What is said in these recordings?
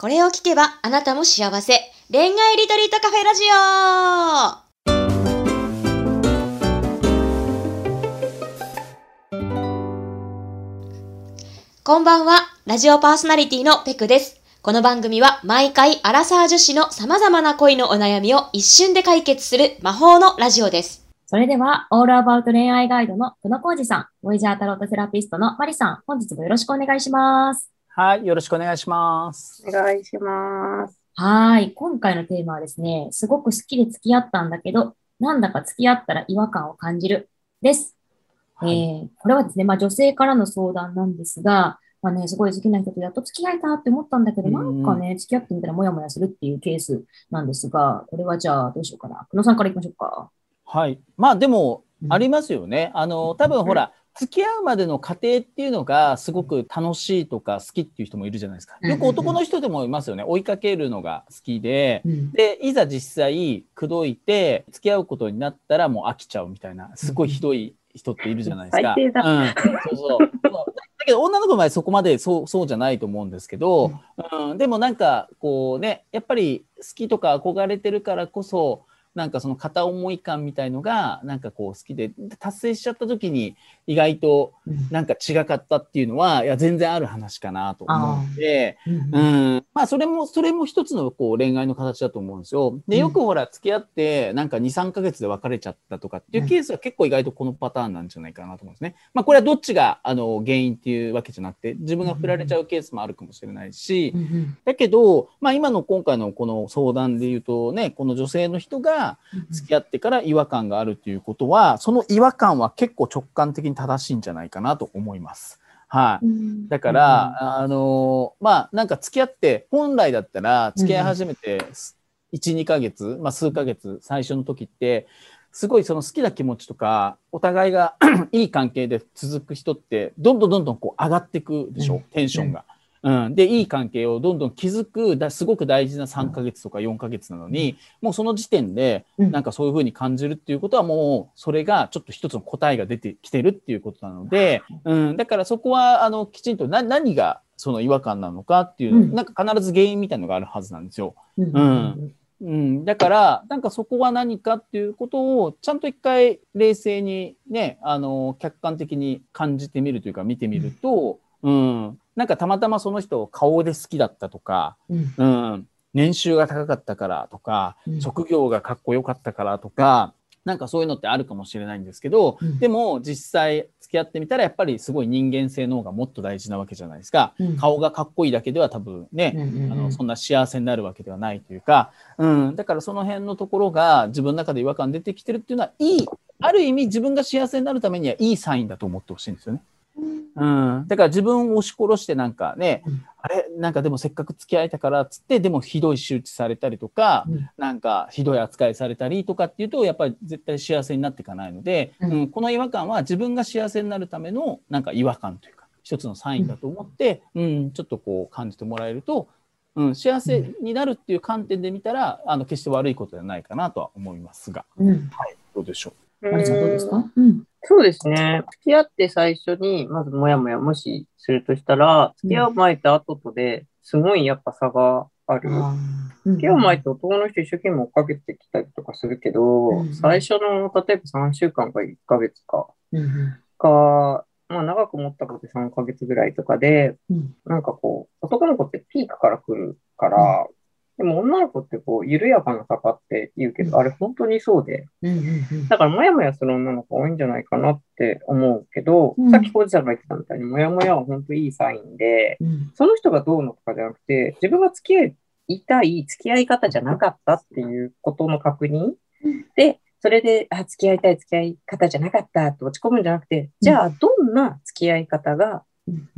これを聞けばあなたも幸せ。恋愛リトリートカフェラジオこんばんは、ラジオパーソナリティのペクです。この番組は毎回アラサー女子の様々な恋のお悩みを一瞬で解決する魔法のラジオです。それでは、オールアバウト恋愛ガイドの久野浩二さん、ボイジャータロットセラピストのマリさん、本日もよろしくお願いします。はい、よろしくお願いします。お願いします。はい、今回のテーマはですね、すごく好きで付き合ったんだけど、なんだか付き合ったら違和感を感じるです。はい、えー、これはですね、まあ女性からの相談なんですが、まあね、すごい好きな人とやっと付き合えたって思ったんだけど、なんかね、付き合ってみたらモヤモヤするっていうケースなんですが、これはじゃあどうしようかな。久野さんからいきましょうか。はい。まあでも、ありますよね。あの、多分ほら、付き合うまでの過程っていうのがすごく楽しいとか好きっていう人もいるじゃないですか。よく男の人でもいますよね。追いかけるのが好きで、で、いざ実際口説いて付き合うことになったらもう飽きちゃうみたいな、すごいひどい人っているじゃないですか。うん、そうそう。だけど女の子の場合そこまでそうそうじゃないと思うんですけど、うん、でもなんかこうね、やっぱり好きとか憧れてるからこそ、なんかその片思い感みたいのがなんかこう好きで達成しちゃった時に意外となんか違かったっていうのは、いや全然ある話かなと思って、うん、まあそれもそれも一つのこう恋愛の形だと思うんですよ。でよくほら付き合ってなんか23か月で別れちゃったとかっていうケースは結構意外とこのパターンなんじゃないかなと思うんですね。まあこれはどっちがあの原因っていうわけじゃなくて自分が振られちゃうケースもあるかもしれないし、だけどまあ今の今回のこの相談で言うとねこの女性の人が付き合ってから違和感があるということはその違和感は結構直感的に正しいんじゃないかなと思います。はい、だから、あのまあなんか付き合って本来だったら付き合い始めて12ヶ月、まあ、数ヶ月最初の時ってすごいその好きな気持ちとかお互いが いい関係で続く人ってどんどんどんどんこう上がっていくでしょ、テンションが。うん、でいい関係をどんどん築くだすごく大事な3ヶ月とか4ヶ月なのに、もうその時点でなんかそういうふうに感じるっていうことはもうそれがちょっと一つの答えが出てきてるっていうことなので、うん、だからそこはあのきちんと何がその違和感なのかっていう、うん、なんか必ず原因みたいなのがあるはずなんですよ。うん。うん、だから、なんかそこは何かっていうことを、ちゃんと一回冷静にね、あの、客観的に感じてみるというか見てみると、うん、なんかたまたまその人を顔で好きだったとか、うん、うん、年収が高かったからとか、うん、職業がかっこよかったからとか、なんかそういうのってあるかもしれないんですけど、うん、でも実際付き合ってみたらやっぱりすごい人間性の方がもっと大事なわけじゃないですか、うん、顔がかっこいいだけでは多分ね、うんうんうん、あのそんな幸せになるわけではないというか、うん、だからその辺のところが自分の中で違和感出てきてるっていうのはいいある意味自分が幸せになるためにはいいサインだと思ってほしいんですよね。うん、だから自分を押し殺してなんかね、うん、あれ？なんかでもせっかく付き合えたからっつってでもひどい仕打ちされたりとか、うん、なんかひどい扱いされたりとかっていうとやっぱり絶対幸せになっていかないので、うん、うん、この違和感は自分が幸せになるためのなんか違和感というか一つのサインだと思って、うんちょっとこう感じてもらえると、うん、幸せになるっていう観点で見たらあの決して悪いことではないかなとは思いますが、はい、どうでしょう？マリさんどうですか、うんそうですね。付き合って最初に、まずもやもやもしするとしたら、付き合う前と後とで、すごいやっぱ差がある。付き合う前って男の人一生懸命追っかけてきたりとかするけど、うん、最初の、例えば3週間か1ヶ月か、うん、か、まあ長く持ったことで3ヶ月ぐらいとかで、うん、なんかこう、男の子ってピークから来るから、でも女の子ってこう、緩やかな坂って言うけど、あれ本当にそうで。だから、もやもやする女の子多いんじゃないかなって思うけど、さっきコージさんが言ってたみたいに、もやもやは本当いいサインで、その人がどうのとかじゃなくて、自分が付き合いたい付き合い方じゃなかったっていうことの確認で、それで、あ、付き合いたい付き合い方じゃなかったって落ち込むんじゃなくて、じゃあ、どんな付き合い方が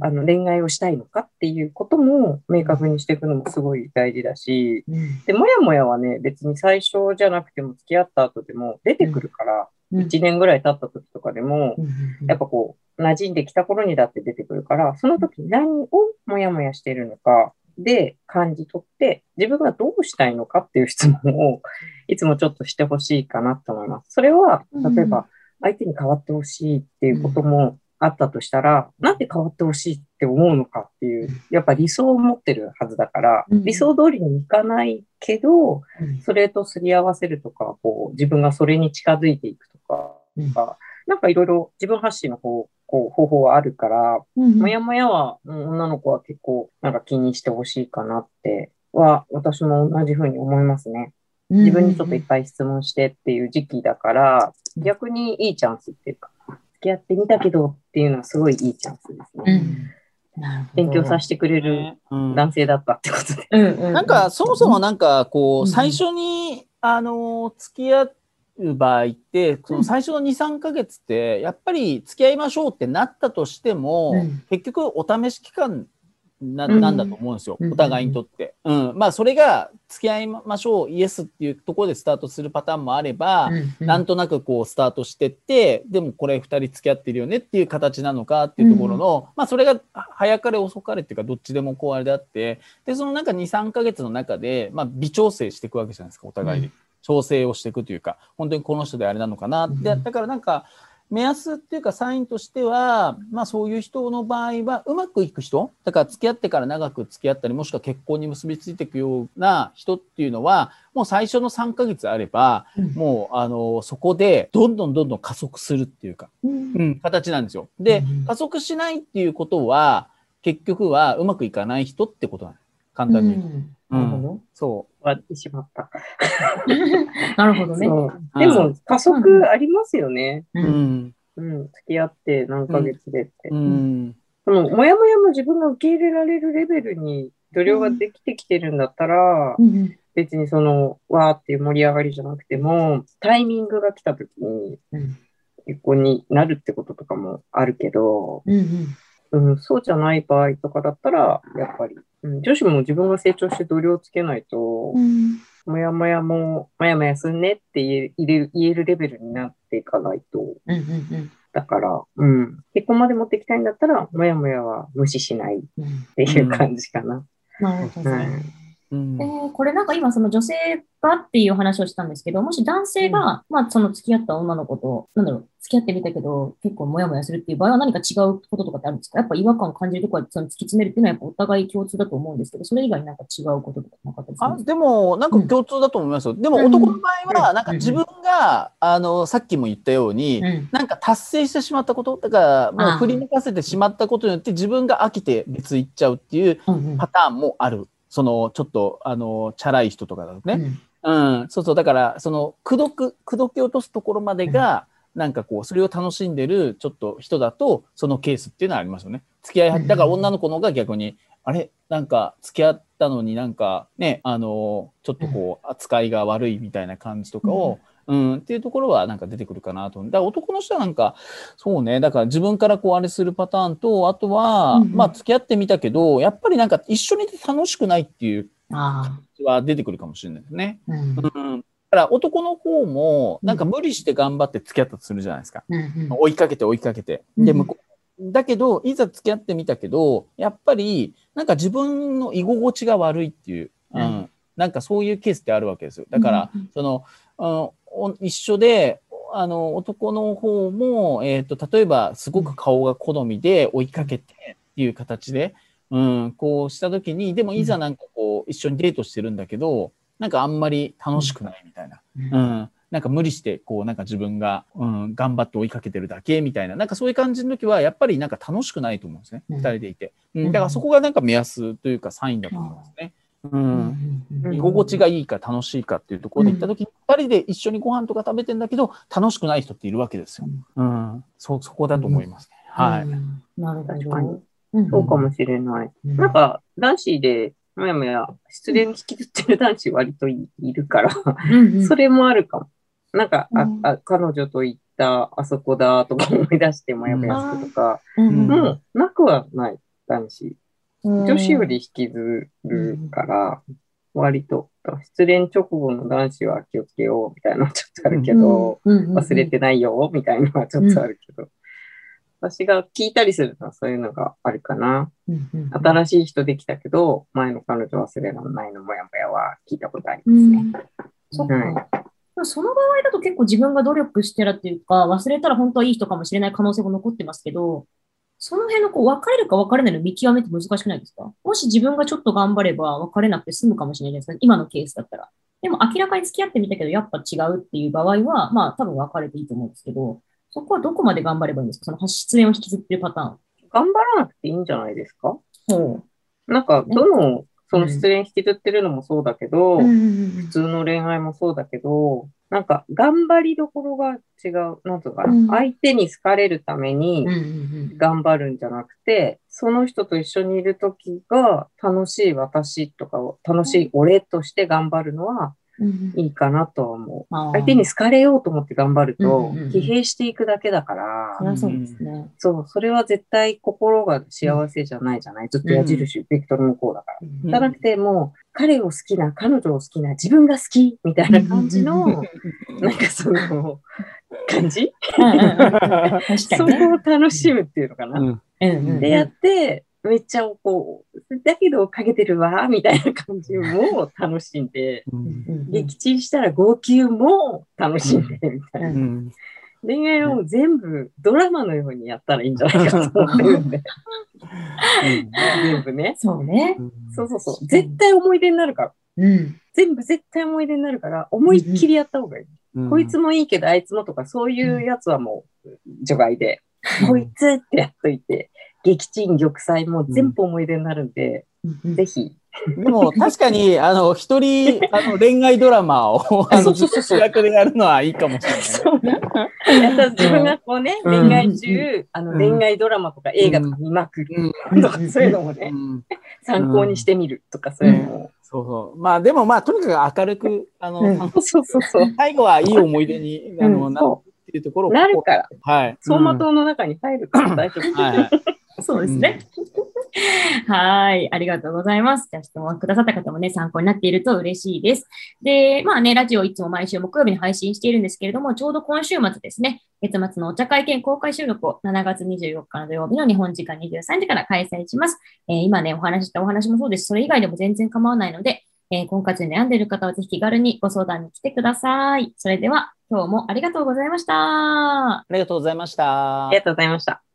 あの恋愛をしたいのかっていうことも明確にしていくのもすごい大事だし、で、もやもやはね、別に最初じゃなくても付き合った後でも出てくるから、1年ぐらい経った時とかでも、やっぱこう、馴染んできた頃にだって出てくるから、その時何をもやもやしているのかで感じ取って、自分がどうしたいのかっていう質問をいつもちょっとしてほしいかなと思います。それは、例えば、相手に変わってほしいっていうこともあったとしたら、なんで変わってほしいって思うのかっていう、やっぱ理想を持ってるはずだから、うん。理想通りにいかないけど、うん。それとすり合わせるとか、こう、自分がそれに近づいていくとか、うん。なんかいろいろ自分発信の方こう方法はあるから、うんもやもやは、うん女の子は結構なんか気にしてほしいかなっては、私も同じふうに思いますね。自分にちょっといっぱい質問してっていう時期だから、うん。逆にいいチャンスっていうか、付き合ってみたけどっていうのはすごいいいチャンスですうね。ん。なるほど。勉強させてくれるうん。男性だったってことで。うんうんなんか、そもそもなんか、こう、うん。最初に、あの、付き合う場合って、その最初の2、3ヶ月って、やっぱり付き合いましょうってなったとしても、うん。結局お試し期間なうんなんだと思うんですよ、うんお互いにとって。うん。まあ、それが、付き合いましょう、イエスっていうところでスタートするパターンもあれば、うんなんとなくこうスタートしてって、でもこれ2人付き合ってるよねっていう形なのかっていうところの、まあそれが早かれ遅かれっていうかどっちでもこうあれであって、で、そのなんか2、3ヶ月の中で、まあ微調整していくわけじゃないですか、お互いに。うん調整をしていくというか、本当にこの人であれなのかな。で、うんだからなんか、目安っていうかサインとしては、まあそういう人の場合はうまくいく人だから付き合ってから長く付き合ったりもしくは結婚に結びついていくような人っていうのはもう最初の3ヶ月あればうん。もうあのそこでどんどんどんどん加速するっていうか、うん。うん、形なんですよ。でうん。加速しないっていうことは結局はうまくいかない人ってことなの簡単に言うと。うんなるほど。そ割ってしまった。なるほどね。でも、加速ありますよね。う。ううんん。うん。付き合って何ヶ月でって。うん。その、もやもやも自分が受け入れられるレベルに度量ができてきてるんだったら、うん別にその、わーっていう盛り上がりじゃなくても、タイミングが来た時にうん結婚になるってこととかもあるけど、うんうんうん、そうじゃない場合とかだったら、やっぱり、うん、女子も自分が成長して度量をつけないと、うん。もやもやも、もやもやすんねって言える言えるレベルになっていかないと、うんうんだから、うん、結婚まで持ってきたいんだったら、もやもやは無視しないっうんていう感じかな。なるほどね。うん。えーこれなんか今その女性がっていう話をしたんですけど、もし男性が、まあその付き合った女の子と、なんだろう、付き合ってみたけど、結構モヤモヤするっていう場合は何か違うこととかってあるんですか？やっぱ違和感を感じるところはその突き詰めるっていうのはやっぱお互い共通だと思うんですけど、それ以外になんか違うこととかなかったりするんあでも、なんか共通だと思いますよ。でも男の場合は、なんか自分が、あの、さっきも言ったように、うん。なんか達成してしまったこと、だから、もう振り抜かせてしまったことによって自分が飽きて別行っちゃうっていううんうん。パターンもある。その、ちょっと、あの、チャラい人とかだとね。うん。うん、そうそう。だから、その、くどく、くどき落とすところまでが、なんかこう、それを楽しんでる、ちょっと人だと、そのケースっていうのはありますよね。付き合いは、だから女の子の方が逆に、あれ？なんか、付き合ったのになんか、ね、あの、ちょっとこう、扱いが悪いみたいな感じとかを、うん、っていうところはなんか出てくるかなと。だから男の人はなんか、そうね、だから自分からこうあれするパターンと、あとは、うんうんまあ付き合ってみたけど、やっぱりなんか一緒にいて楽しくないっていうあは出てくるかもしれないですね。あ。うんうん。だから男の方も、なんか無理して頑張って付き合ったとするじゃないですか。うんうん追いかけて追いかけて。で、うん向こう。だけど、いざ付き合ってみたけど、やっぱり、なんか自分の居心地が悪いっていう、うん、うんなんかそういうケースってあるわけですよ。だから、うんその、うんお一緒で、あの、男の方も、えっ、と、例えば、すごく顔が好みで追いかけてっていう形で、うん、こうしたときに、でもいざなんかこう、一緒にデートしてるんだけど、なんかあんまり楽しくないみたいな。うん。なんか無理して、こう、なんか自分が、うん、頑張って追いかけてるだけみたいな、なんかそういう感じの時は、やっぱりなんか楽しくないと思うんですね。うん二人でいて。うん。うんだからそこがなんか目安というかサインだと思いますね。う。うんんうん居心地がいいか楽しいかっていうところで行った時に、二人で一緒にご飯とか食べてんだけど、楽しくない人っているわけですよ。うん。そ、そこだと思いますね。はい。うんなるほ確かにど。うんそうかもしれない。うんなんか、男子で、もやもや、失恋に引きずってる男子割といいるから、それもあるかも。なんか、あうんあ彼女と行ったあそこだとか思い出してもやもやするとか、うんうんもうなくはない、男子。うん女子より引きずるから、割と、失恋直後の男子は気をつけようみたいなのはちょっとあるけど、忘れてないよみたいなのはちょっとあるけど、私が聞いたりするのはそういうのがあるかな。新しい人できたけど、前の彼女忘れられないのもやもやは聞いたことありうますね。んそっか。その場合だと結構自分が努力してらっていうか、忘れたら本当はいい人かもしれない可能性も残ってますけど、その辺のこう別れるか別れないの見極めって難しくないですか？もし自分がちょっと頑張れば別れなくて済むかもしれないですね。今のケースだったら。でも明らかに付き合ってみたけど、やっぱ違うっていう場合は、まあ多分別れていいと思うんですけど、そこはどこまで頑張ればいいんですか？その失恋を引きずってるパターン。頑張らなくていいんじゃないですか？ほなんか、どの、その失恋引きずってるのもそうだけど、う。普通の恋愛もそうだけど、なんか、頑張りどころが違う。なんとかな、うん相手に好かれるために頑張るんじゃなくて、その人と一緒にいるときが楽しい私とかを、楽しい俺として頑張るのはうんいいかなとは思う。相手に好かれようと思って頑張ると疲弊していくだけだからそ、うですね。そう、それは絶対心が幸せじゃないじゃない。ずっと矢印、ベクトルのこうだから。うんじゃなくて、もう、彼を好きな、彼女を好きな、自分が好きみたいな感じの、なんかその、感じ？そ。こを楽しむっていうのかな。うんうんうんでやって、めっちゃこう、だけどかけてるわ、みたいな感じも楽しんで、撃沈したら号泣も楽しんで、みたいな。うん恋愛を全部ドラマのようにやったらいいんじゃないかと思ってるんで、全部ね。そうね。そうそうそう。絶対思い出になるから。うん。全部絶対思い出になるから、思いっきりやった方がいい。うんこいつもいいけど、あいつもとか、そういうやつはもう除外で、うんこいつってやっといて、撃沈玉砕も全部思い出になるんで、うんぜひ。でも確かに、あの、一人、あの、恋愛ドラマを、あの、主役でやるのはいいかもしれないね。そうね。やったら自分がこうね、うん恋愛中、あの、うん恋愛ドラマとか映画とか見まくるうんとか、そういうのもねう、ん参考にしてみるとか、そういうのを。そうそう。まあでもまあ、とにかく明るく、あの、うんそうそうそう。最後はいい思い出に、あの、うんなるっていうところをなるから、はい。走馬灯の中に入るから大丈夫。はいはい。そうですね。はい。ありがとうございます。じゃあ質問くださった方もね、参考になっていると嬉しいです。で、まあね、ラジオいつも毎週木曜日に配信しているんですけれども、ちょうど今週末ですね、月末のお茶会見公開収録を7月24日の土曜日の日本時間23時から開催します。えー今ね、お話ししたお話もそうですし、それ以外でも全然構わないので、えー婚活に悩んでいる方はぜひ気軽にご相談に来てください。それでは、今日もありがとうございました。ありがとうございましたあり。がとうございました。